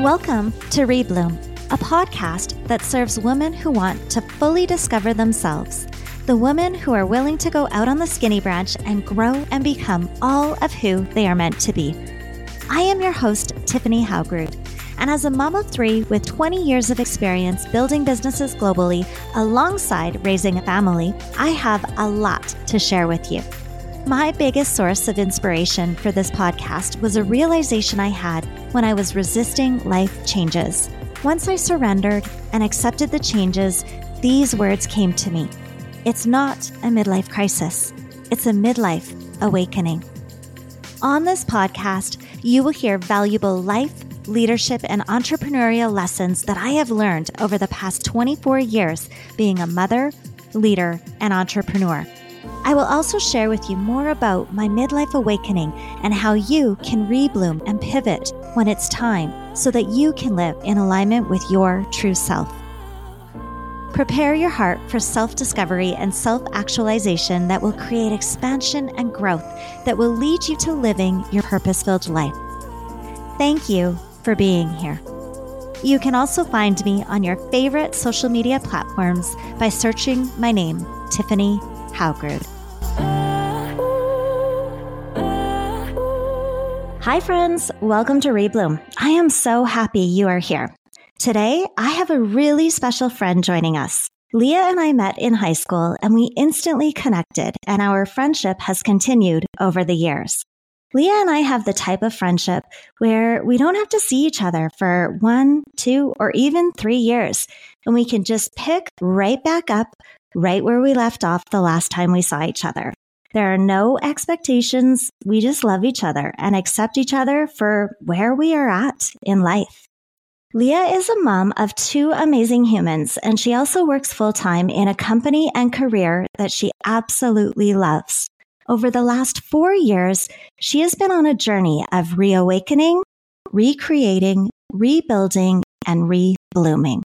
Welcome to Rebloom, a podcast that serves women who want to fully discover themselves. The women who are willing to go out on the skinny branch and grow and become all of who they are meant to be. I am your host, Tiffany Haugrud. And as a mom of three with 20 years of experience building businesses globally alongside raising a family, I have a lot to share with you. My biggest source of inspiration for this podcast was a realization I had when I was resisting life changes. Once I surrendered and accepted the changes, these words came to me It's not a midlife crisis, it's a midlife awakening. On this podcast, you will hear valuable life, leadership, and entrepreneurial lessons that I have learned over the past 24 years being a mother, leader, and entrepreneur. I will also share with you more about my midlife awakening and how you can rebloom and pivot when it's time so that you can live in alignment with your true self. Prepare your heart for self discovery and self actualization that will create expansion and growth that will lead you to living your purpose filled life. Thank you for being here. You can also find me on your favorite social media platforms by searching my name, Tiffany Haugrud. Hi, friends. Welcome to Rebloom. I am so happy you are here. Today, I have a really special friend joining us. Leah and I met in high school and we instantly connected, and our friendship has continued over the years. Leah and I have the type of friendship where we don't have to see each other for one, two, or even three years, and we can just pick right back up right where we left off the last time we saw each other. There are no expectations. We just love each other and accept each other for where we are at in life. Leah is a mom of two amazing humans, and she also works full time in a company and career that she absolutely loves. Over the last four years, she has been on a journey of reawakening, recreating, rebuilding, and reblooming.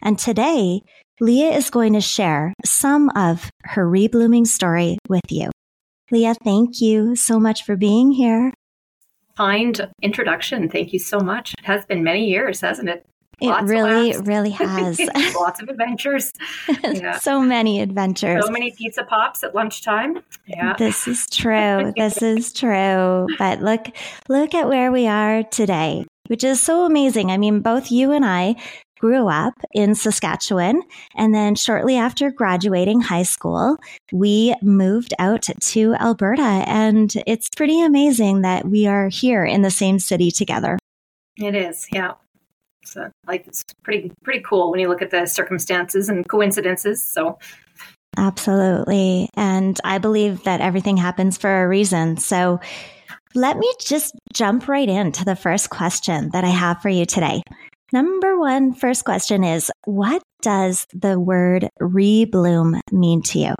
And today, Leah is going to share some of her reblooming story with you. Leah, thank you so much for being here. Kind introduction. Thank you so much. It has been many years, hasn't it? It Lots really, really has. Lots of adventures. Yeah. so many adventures. So many pizza pops at lunchtime. Yeah. This is true. this is true. But look, look at where we are today, which is so amazing. I mean, both you and I grew up in Saskatchewan. And then shortly after graduating high school, we moved out to Alberta. And it's pretty amazing that we are here in the same city together. It is, yeah. So like it's pretty pretty cool when you look at the circumstances and coincidences. So Absolutely. And I believe that everything happens for a reason. So let me just jump right into the first question that I have for you today. Number one, first question is What does the word rebloom mean to you?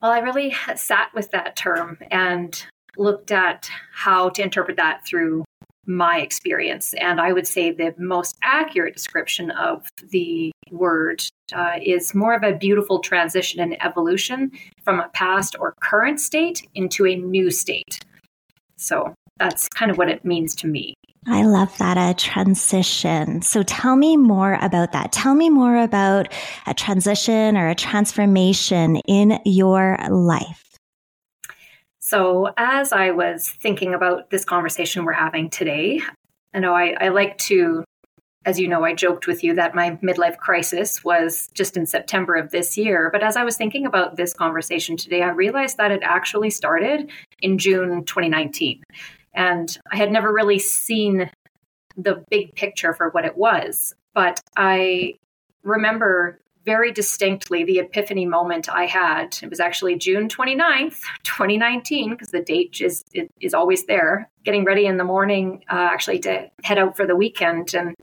Well, I really sat with that term and looked at how to interpret that through my experience. And I would say the most accurate description of the word uh, is more of a beautiful transition and evolution from a past or current state into a new state. So that's kind of what it means to me. I love that a transition. So tell me more about that. Tell me more about a transition or a transformation in your life. So, as I was thinking about this conversation we're having today, I know I, I like to, as you know, I joked with you that my midlife crisis was just in September of this year. But as I was thinking about this conversation today, I realized that it actually started in June 2019. And I had never really seen the big picture for what it was. But I remember very distinctly the epiphany moment I had. It was actually June 29th, 2019, because the date is, is always there. Getting ready in the morning, uh, actually, to head out for the weekend. And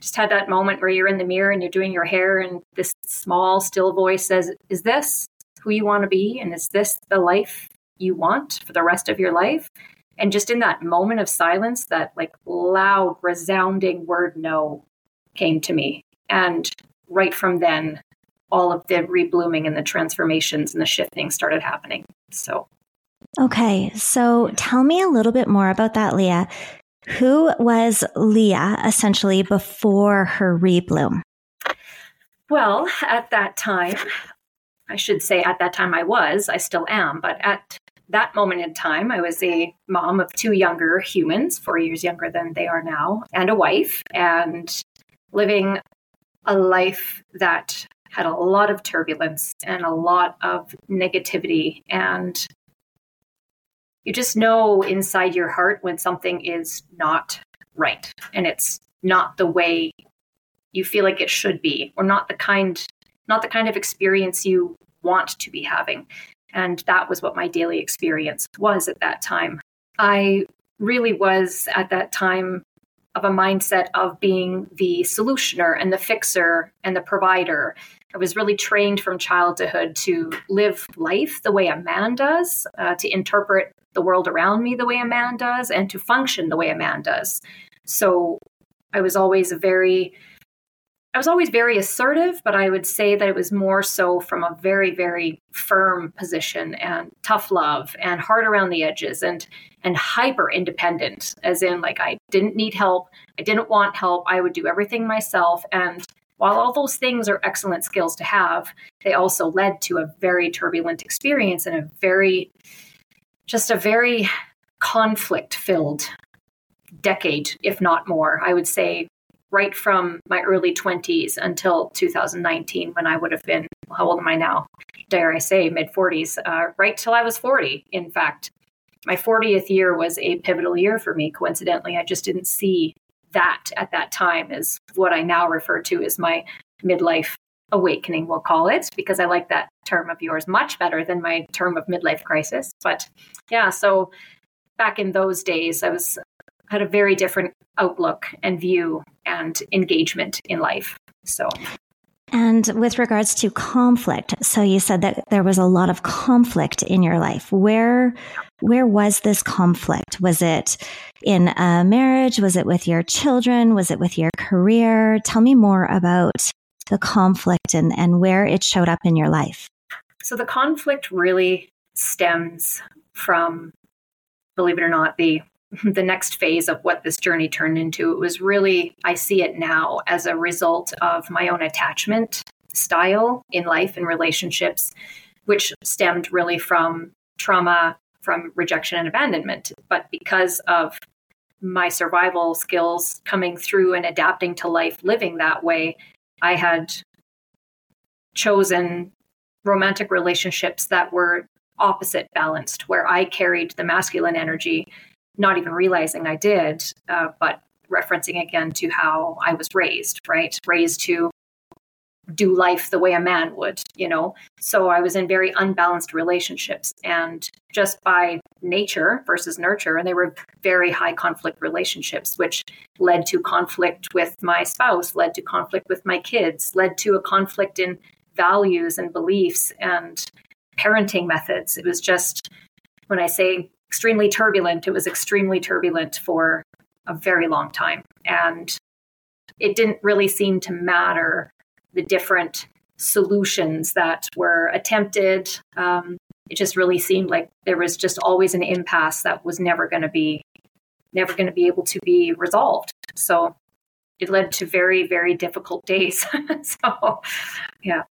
just had that moment where you're in the mirror and you're doing your hair, and this small, still voice says, Is this who you want to be? And is this the life you want for the rest of your life? And just in that moment of silence, that like loud, resounding word no came to me. And right from then, all of the reblooming and the transformations and the shifting started happening. So, okay. So tell me a little bit more about that, Leah. Who was Leah essentially before her rebloom? Well, at that time, I should say at that time I was, I still am, but at that moment in time, I was a mom of two younger humans, four years younger than they are now, and a wife, and living a life that had a lot of turbulence and a lot of negativity. And you just know inside your heart when something is not right and it's not the way you feel like it should be or not the kind not the kind of experience you want to be having and that was what my daily experience was at that time i really was at that time of a mindset of being the solutioner and the fixer and the provider. I was really trained from childhood to live life the way a man does, uh, to interpret the world around me the way a man does, and to function the way a man does. So I was always a very I was always very assertive, but I would say that it was more so from a very, very firm position and tough love and hard around the edges and and hyper independent, as in like I didn't need help, I didn't want help, I would do everything myself. And while all those things are excellent skills to have, they also led to a very turbulent experience and a very just a very conflict filled decade, if not more. I would say right from my early 20s until 2019 when I would have been, how old am I now? Dare I say, mid 40s, uh, right till I was 40, in fact. My 40th year was a pivotal year for me. Coincidentally, I just didn't see that at that time as what I now refer to as my midlife awakening, we'll call it, because I like that term of yours much better than my term of midlife crisis. But yeah, so back in those days, I was had a very different outlook and view and engagement in life. So and with regards to conflict, so you said that there was a lot of conflict in your life. Where where was this conflict? Was it in a marriage? Was it with your children? Was it with your career? Tell me more about the conflict and, and where it showed up in your life. So the conflict really stems from, believe it or not, the the next phase of what this journey turned into. It was really, I see it now as a result of my own attachment style in life and relationships, which stemmed really from trauma, from rejection and abandonment. But because of my survival skills coming through and adapting to life living that way, I had chosen romantic relationships that were opposite balanced, where I carried the masculine energy not even realizing I did, uh, but referencing again to how I was raised, right? Raised to do life the way a man would, you know? So I was in very unbalanced relationships. And just by nature versus nurture, and they were very high conflict relationships, which led to conflict with my spouse, led to conflict with my kids, led to a conflict in values and beliefs and parenting methods. It was just, when I say extremely turbulent. It was extremely turbulent for a very long time. And it didn't really seem to matter the different solutions that were attempted. Um, it just really seemed like there was just always an impasse that was never going to be never going to be able to be resolved. So it led to very very difficult days. so yeah.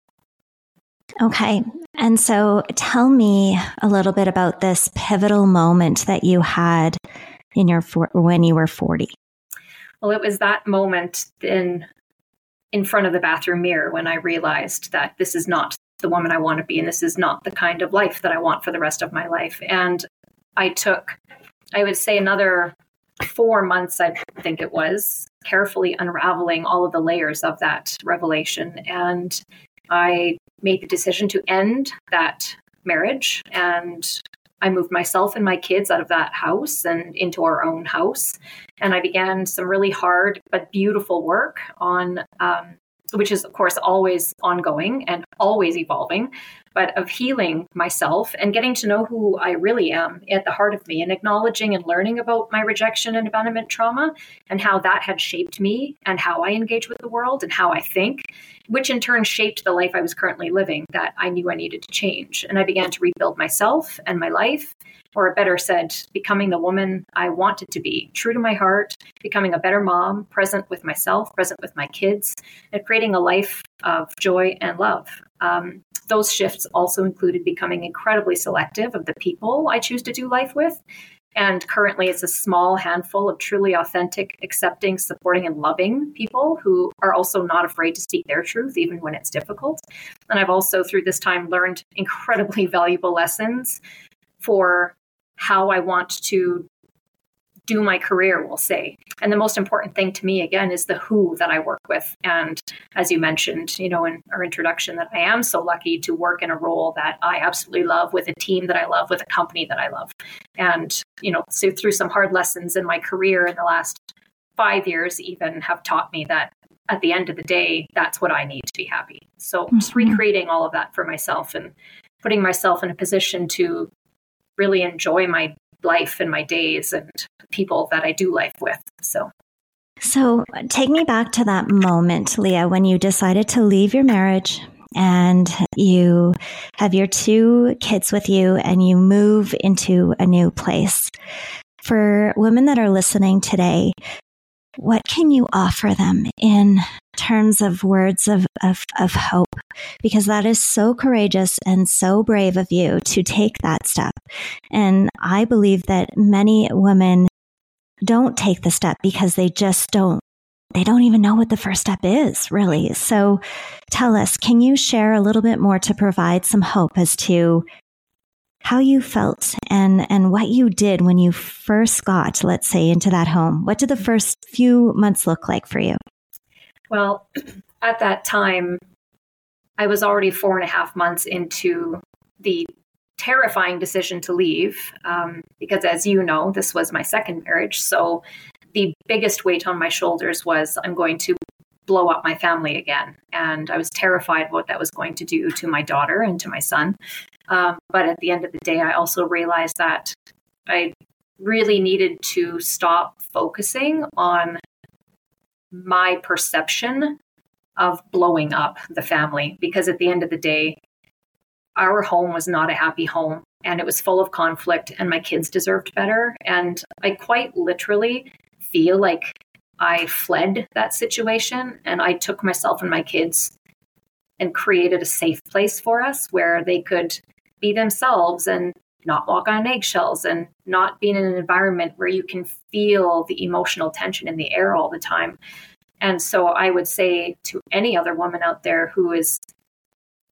Okay. And so tell me a little bit about this pivotal moment that you had in your when you were 40. Well, it was that moment in in front of the bathroom mirror when I realized that this is not the woman I want to be and this is not the kind of life that I want for the rest of my life. And I took I would say another 4 months I think it was carefully unraveling all of the layers of that revelation and I made the decision to end that marriage and I moved myself and my kids out of that house and into our own house. And I began some really hard but beautiful work on, um, which is, of course, always ongoing and always evolving, but of healing myself and getting to know who I really am at the heart of me and acknowledging and learning about my rejection and abandonment trauma and how that had shaped me and how I engage with the world and how I think, which in turn shaped the life I was currently living that I knew I needed to change. And I began to rebuild myself and my life or better said, becoming the woman I wanted to be, true to my heart, becoming a better mom, present with myself, present with my kids, and creating a life of joy and love. Um, those shifts also included becoming incredibly selective of the people I choose to do life with. And currently, it's a small handful of truly authentic, accepting, supporting, and loving people who are also not afraid to speak their truth, even when it's difficult. And I've also, through this time, learned incredibly valuable lessons for how I want to do my career, we'll say. And the most important thing to me, again, is the who that I work with. And as you mentioned, you know, in our introduction, that I am so lucky to work in a role that I absolutely love with a team that I love, with a company that I love. And, you know, so through some hard lessons in my career in the last five years, even have taught me that at the end of the day, that's what I need to be happy. So mm-hmm. just recreating all of that for myself and putting myself in a position to really enjoy my life and my days and people that I do life with. So so take me back to that moment, Leah, when you decided to leave your marriage and you have your two kids with you and you move into a new place. For women that are listening today, what can you offer them in terms of words of, of, of hope? Because that is so courageous and so brave of you to take that step. And I believe that many women don't take the step because they just don't they don't even know what the first step is, really. So tell us, can you share a little bit more to provide some hope as to how you felt and, and what you did when you first got, let's say, into that home. What did the first few months look like for you? Well, at that time, I was already four and a half months into the terrifying decision to leave um, because, as you know, this was my second marriage. So the biggest weight on my shoulders was I'm going to blow up my family again. And I was terrified what that was going to do to my daughter and to my son. Um, but at the end of the day, I also realized that I really needed to stop focusing on my perception of blowing up the family because at the end of the day, our home was not a happy home and it was full of conflict and my kids deserved better. And I quite literally feel like I fled that situation and I took myself and my kids and created a safe place for us where they could be themselves and not walk on eggshells and not be in an environment where you can feel the emotional tension in the air all the time. And so I would say to any other woman out there who is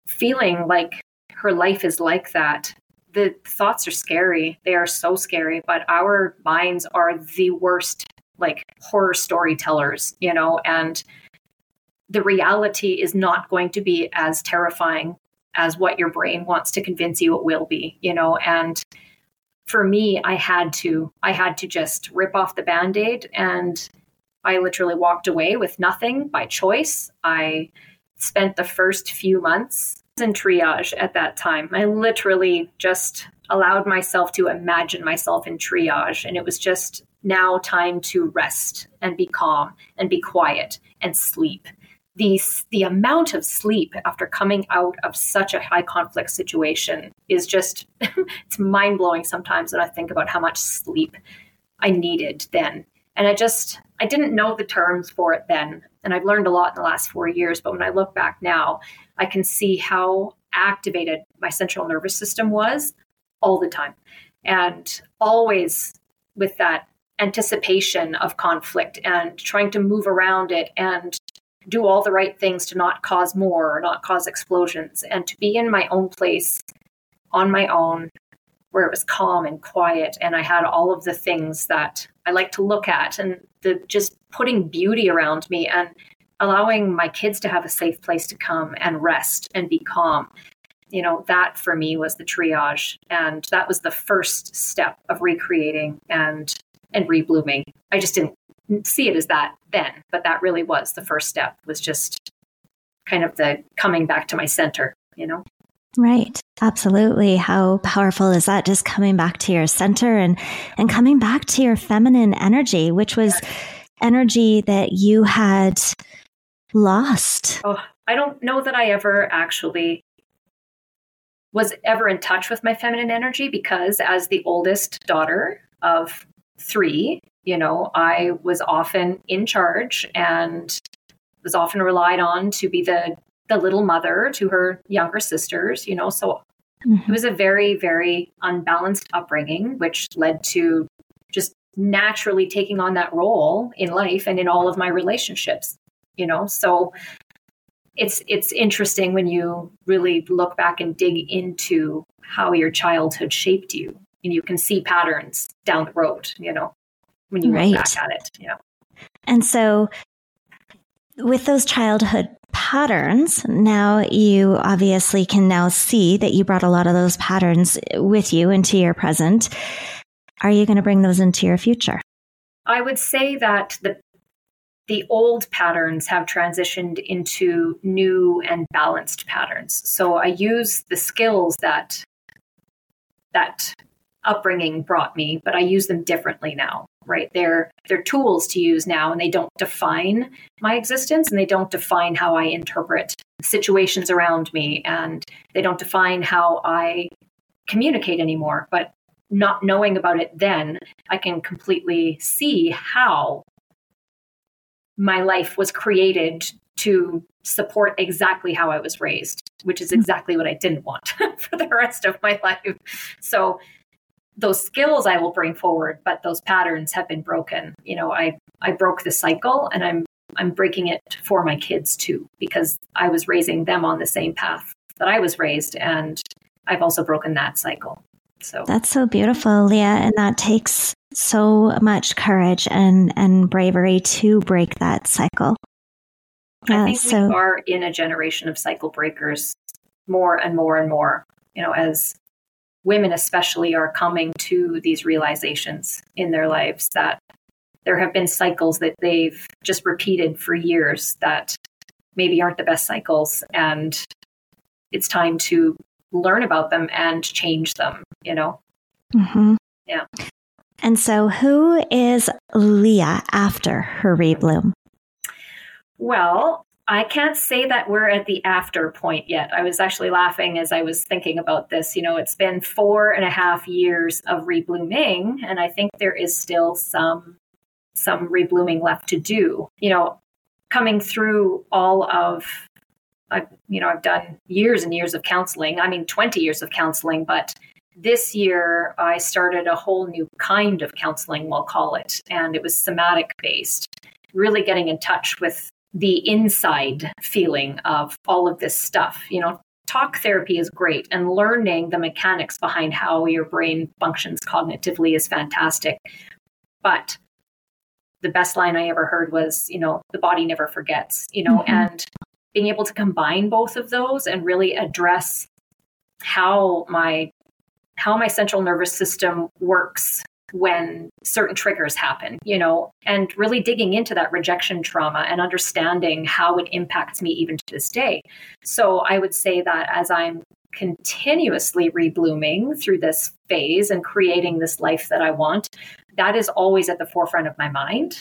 feeling like her life is like that, the thoughts are scary. They are so scary, but our minds are the worst like horror storytellers, you know, and the reality is not going to be as terrifying as what your brain wants to convince you it will be, you know, and for me, I had to, I had to just rip off the band aid and I literally walked away with nothing by choice. I spent the first few months in triage at that time. I literally just allowed myself to imagine myself in triage. And it was just now time to rest and be calm and be quiet and sleep the the amount of sleep after coming out of such a high conflict situation is just it's mind blowing sometimes when I think about how much sleep I needed then. And I just I didn't know the terms for it then, and I've learned a lot in the last 4 years, but when I look back now, I can see how activated my central nervous system was all the time. And always with that anticipation of conflict and trying to move around it and do all the right things to not cause more or not cause explosions and to be in my own place on my own where it was calm and quiet and I had all of the things that I like to look at and the just putting beauty around me and allowing my kids to have a safe place to come and rest and be calm. You know, that for me was the triage and that was the first step of recreating and and reblooming. I just didn't see it as that then, but that really was the first step was just kind of the coming back to my center, you know? Right. Absolutely. How powerful is that? Just coming back to your center and, and coming back to your feminine energy, which was energy that you had lost. Oh, I don't know that I ever actually was ever in touch with my feminine energy because as the oldest daughter of three, you know, I was often in charge and was often relied on to be the the little mother to her younger sisters, you know, so mm-hmm. it was a very, very unbalanced upbringing, which led to just naturally taking on that role in life and in all of my relationships, you know. So it's it's interesting when you really look back and dig into how your childhood shaped you and you can see patterns down the road, you know, when you right. look back at it, you know. And so with those childhood patterns, now you obviously can now see that you brought a lot of those patterns with you into your present. Are you going to bring those into your future? I would say that the the old patterns have transitioned into new and balanced patterns. So I use the skills that that upbringing brought me, but I use them differently now right they're they're tools to use now and they don't define my existence and they don't define how i interpret situations around me and they don't define how i communicate anymore but not knowing about it then i can completely see how my life was created to support exactly how i was raised which is hmm. exactly what i didn't want for the rest of my life so those skills I will bring forward, but those patterns have been broken. You know, I I broke the cycle and I'm I'm breaking it for my kids too because I was raising them on the same path that I was raised and I've also broken that cycle. So That's so beautiful, Leah, and that takes so much courage and and bravery to break that cycle. I think so, we are in a generation of cycle breakers more and more and more. You know, as women especially are coming to these realizations in their lives that there have been cycles that they've just repeated for years that maybe aren't the best cycles and it's time to learn about them and change them you know mm-hmm. yeah and so who is leah after her rebloom well I can't say that we're at the after point yet. I was actually laughing as I was thinking about this. You know, it's been four and a half years of reblooming, and I think there is still some some reblooming left to do. You know, coming through all of I've, you know, I've done years and years of counseling. I mean, 20 years of counseling, but this year I started a whole new kind of counseling, we'll call it, and it was somatic based, really getting in touch with the inside feeling of all of this stuff. You know, talk therapy is great, and learning the mechanics behind how your brain functions cognitively is fantastic. But the best line I ever heard was, you know, the body never forgets, you know, mm-hmm. and being able to combine both of those and really address how my how my central nervous system works when certain triggers happen, you know, and really digging into that rejection trauma and understanding how it impacts me even to this day. So I would say that as I'm continuously reblooming through this phase and creating this life that I want, that is always at the forefront of my mind.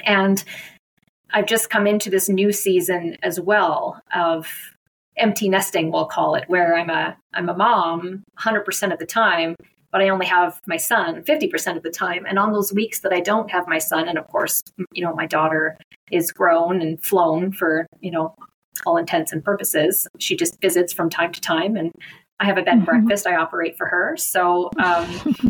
And I've just come into this new season as well of empty nesting we'll call it where i'm a i'm a mom 100% of the time but I only have my son 50% of the time. And on those weeks that I don't have my son, and of course, you know, my daughter is grown and flown for, you know, all intents and purposes. She just visits from time to time and I have a bed and mm-hmm. breakfast I operate for her. So, um,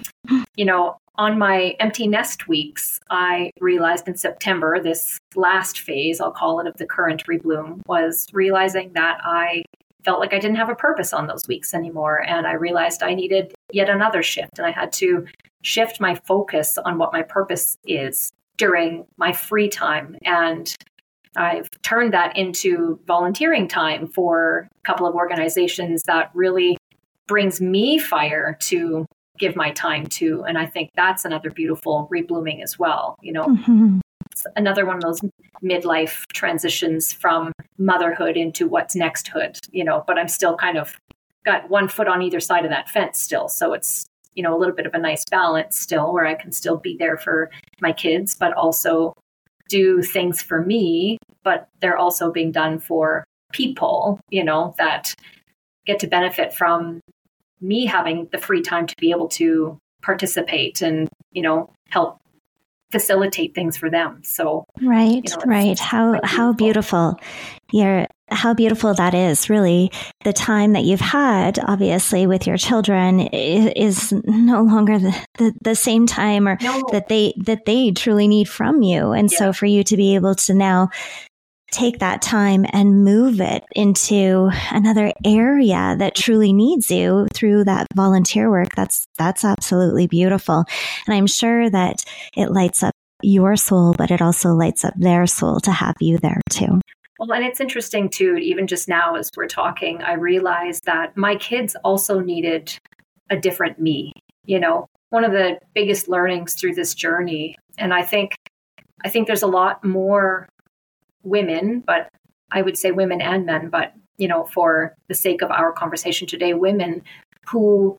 you know, on my empty nest weeks, I realized in September, this last phase, I'll call it, of the current rebloom, was realizing that I felt like I didn't have a purpose on those weeks anymore. And I realized I needed yet another shift. And I had to shift my focus on what my purpose is during my free time. And I've turned that into volunteering time for a couple of organizations that really brings me fire to give my time to. And I think that's another beautiful reblooming as well. You know, mm-hmm another one of those midlife transitions from motherhood into what's nexthood, you know, but I'm still kind of got one foot on either side of that fence still. So it's, you know, a little bit of a nice balance still where I can still be there for my kids, but also do things for me, but they're also being done for people, you know, that get to benefit from me having the free time to be able to participate and, you know, help facilitate things for them. So right, you know, right. How beautiful. how beautiful. You're how beautiful that is really the time that you've had obviously with your children is no longer the, the, the same time or no. that they that they truly need from you and yeah. so for you to be able to now take that time and move it into another area that truly needs you through that volunteer work. That's that's absolutely beautiful. And i'm sure that it lights up your soul but it also lights up their soul to have you there too. Well, and it's interesting too, even just now as we're talking, I realized that my kids also needed a different me. You know, one of the biggest learnings through this journey, and I think I think there's a lot more women, but I would say women and men, but you know, for the sake of our conversation today, women who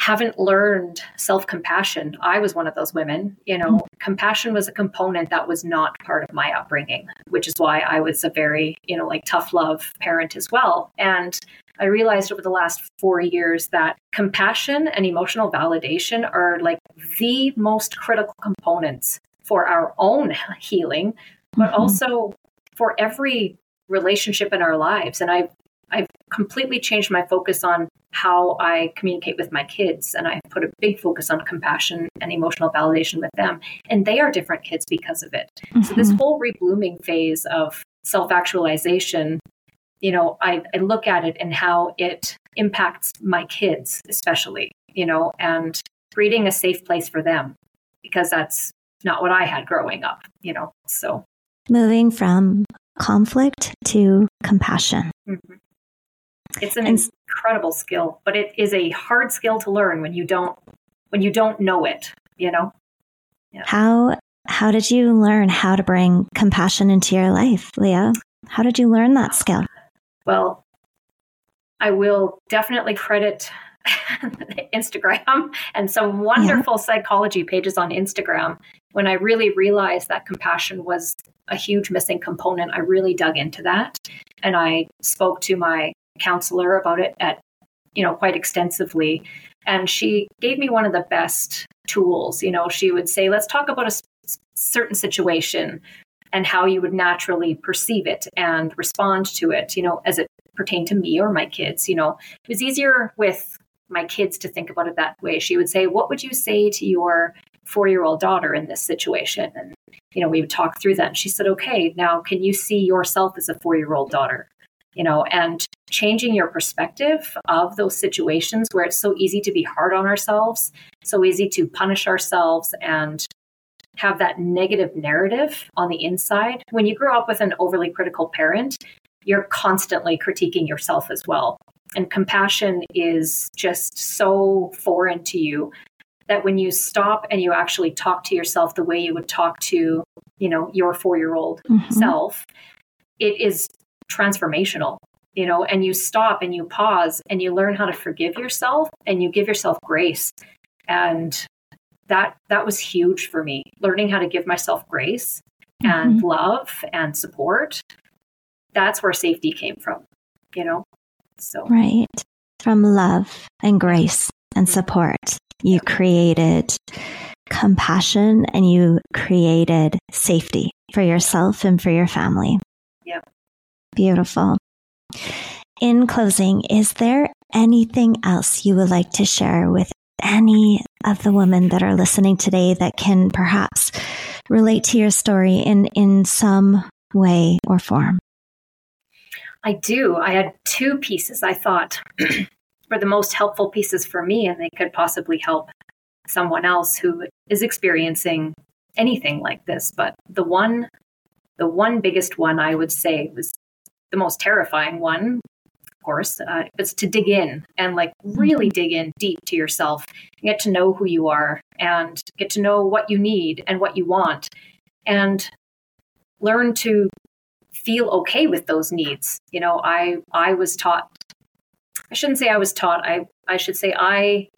haven't learned self compassion. I was one of those women. You know, mm-hmm. compassion was a component that was not part of my upbringing, which is why I was a very, you know, like tough love parent as well. And I realized over the last four years that compassion and emotional validation are like the most critical components for our own healing, but mm-hmm. also for every relationship in our lives. And I've I've completely changed my focus on how I communicate with my kids. And I put a big focus on compassion and emotional validation with them. And they are different kids because of it. Mm-hmm. So, this mm-hmm. whole reblooming phase of self actualization, you know, I, I look at it and how it impacts my kids, especially, you know, and creating a safe place for them because that's not what I had growing up, you know. So, moving from conflict to compassion. Mm-hmm. It's an and, incredible skill, but it is a hard skill to learn when you don't when you don't know it, you know. Yeah. How how did you learn how to bring compassion into your life, Leah? How did you learn that skill? Well, I will definitely credit Instagram and some wonderful yeah. psychology pages on Instagram. When I really realized that compassion was a huge missing component, I really dug into that. And I spoke to my counselor about it at you know quite extensively and she gave me one of the best tools you know she would say let's talk about a certain situation and how you would naturally perceive it and respond to it you know as it pertained to me or my kids you know it was easier with my kids to think about it that way she would say what would you say to your four year old daughter in this situation and you know we would talk through that and she said okay now can you see yourself as a four year old daughter you know, and changing your perspective of those situations where it's so easy to be hard on ourselves, so easy to punish ourselves and have that negative narrative on the inside. When you grow up with an overly critical parent, you're constantly critiquing yourself as well. And compassion is just so foreign to you that when you stop and you actually talk to yourself the way you would talk to, you know, your 4-year-old mm-hmm. self, it is transformational you know and you stop and you pause and you learn how to forgive yourself and you give yourself grace and that that was huge for me learning how to give myself grace and mm-hmm. love and support that's where safety came from you know so right from love and grace and mm-hmm. support you created compassion and you created safety for yourself and for your family Yep. Beautiful. In closing, is there anything else you would like to share with any of the women that are listening today that can perhaps relate to your story in, in some way or form? I do. I had two pieces I thought were the most helpful pieces for me, and they could possibly help someone else who is experiencing anything like this. But the one, the one biggest one I would say was the most terrifying one, of course, uh, is to dig in and like really dig in deep to yourself, get to know who you are and get to know what you need and what you want and learn to feel okay with those needs. You know, I I was taught I shouldn't say I was taught. I I should say I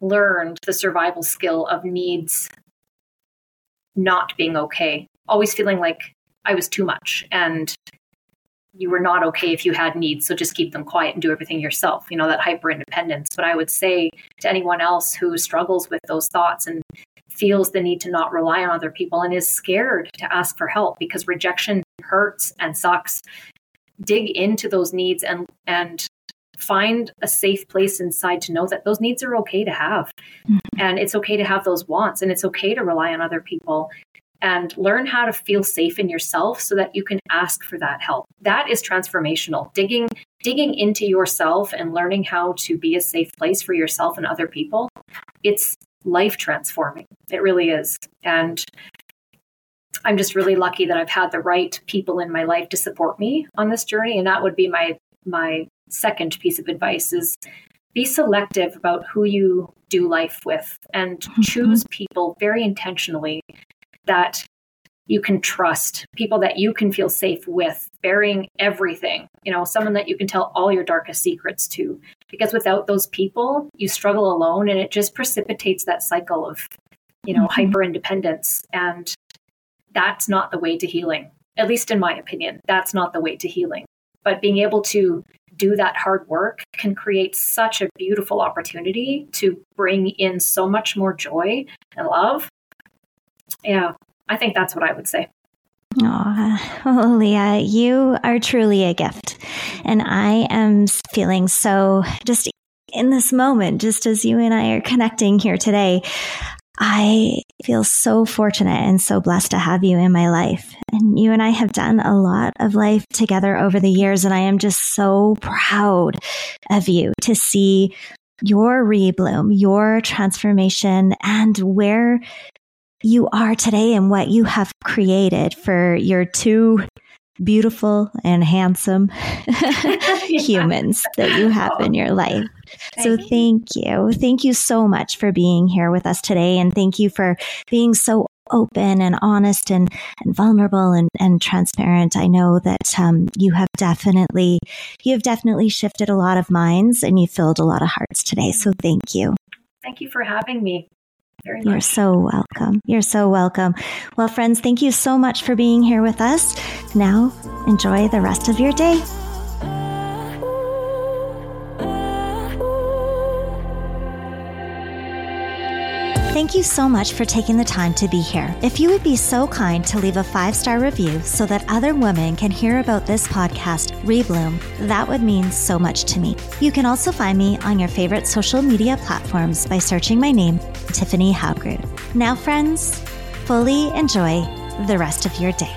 learned the survival skill of needs not being okay, always feeling like I was too much and you were not okay if you had needs, so just keep them quiet and do everything yourself, you know, that hyper independence. But I would say to anyone else who struggles with those thoughts and feels the need to not rely on other people and is scared to ask for help because rejection hurts and sucks, dig into those needs and and find a safe place inside to know that those needs are okay to have. Mm-hmm. And it's okay to have those wants and it's okay to rely on other people and learn how to feel safe in yourself so that you can ask for that help. That is transformational. Digging digging into yourself and learning how to be a safe place for yourself and other people. It's life transforming. It really is. And I'm just really lucky that I've had the right people in my life to support me on this journey and that would be my my second piece of advice is be selective about who you do life with and mm-hmm. choose people very intentionally that you can trust, people that you can feel safe with, bearing everything, you know, someone that you can tell all your darkest secrets to. Because without those people, you struggle alone and it just precipitates that cycle of, you know, mm-hmm. hyper independence. And that's not the way to healing, at least in my opinion. That's not the way to healing. But being able to do that hard work can create such a beautiful opportunity to bring in so much more joy and love yeah, I think that's what I would say. Oh, Leah, you are truly a gift. And I am feeling so just in this moment, just as you and I are connecting here today, I feel so fortunate and so blessed to have you in my life. And you and I have done a lot of life together over the years. And I am just so proud of you to see your rebloom, your transformation, and where you are today and what you have created for your two beautiful and handsome humans that you have in your life. So thank you. Thank you so much for being here with us today. And thank you for being so open and honest and, and vulnerable and, and transparent. I know that um, you have definitely, you have definitely shifted a lot of minds and you filled a lot of hearts today. So thank you. Thank you for having me very. You're so welcome. You're so welcome. Well, friends, thank you so much for being here with us. Now, enjoy the rest of your day. Thank you so much for taking the time to be here. If you would be so kind to leave a five star review so that other women can hear about this podcast, Rebloom, that would mean so much to me. You can also find me on your favorite social media platforms by searching my name, Tiffany Haugrud. Now, friends, fully enjoy the rest of your day.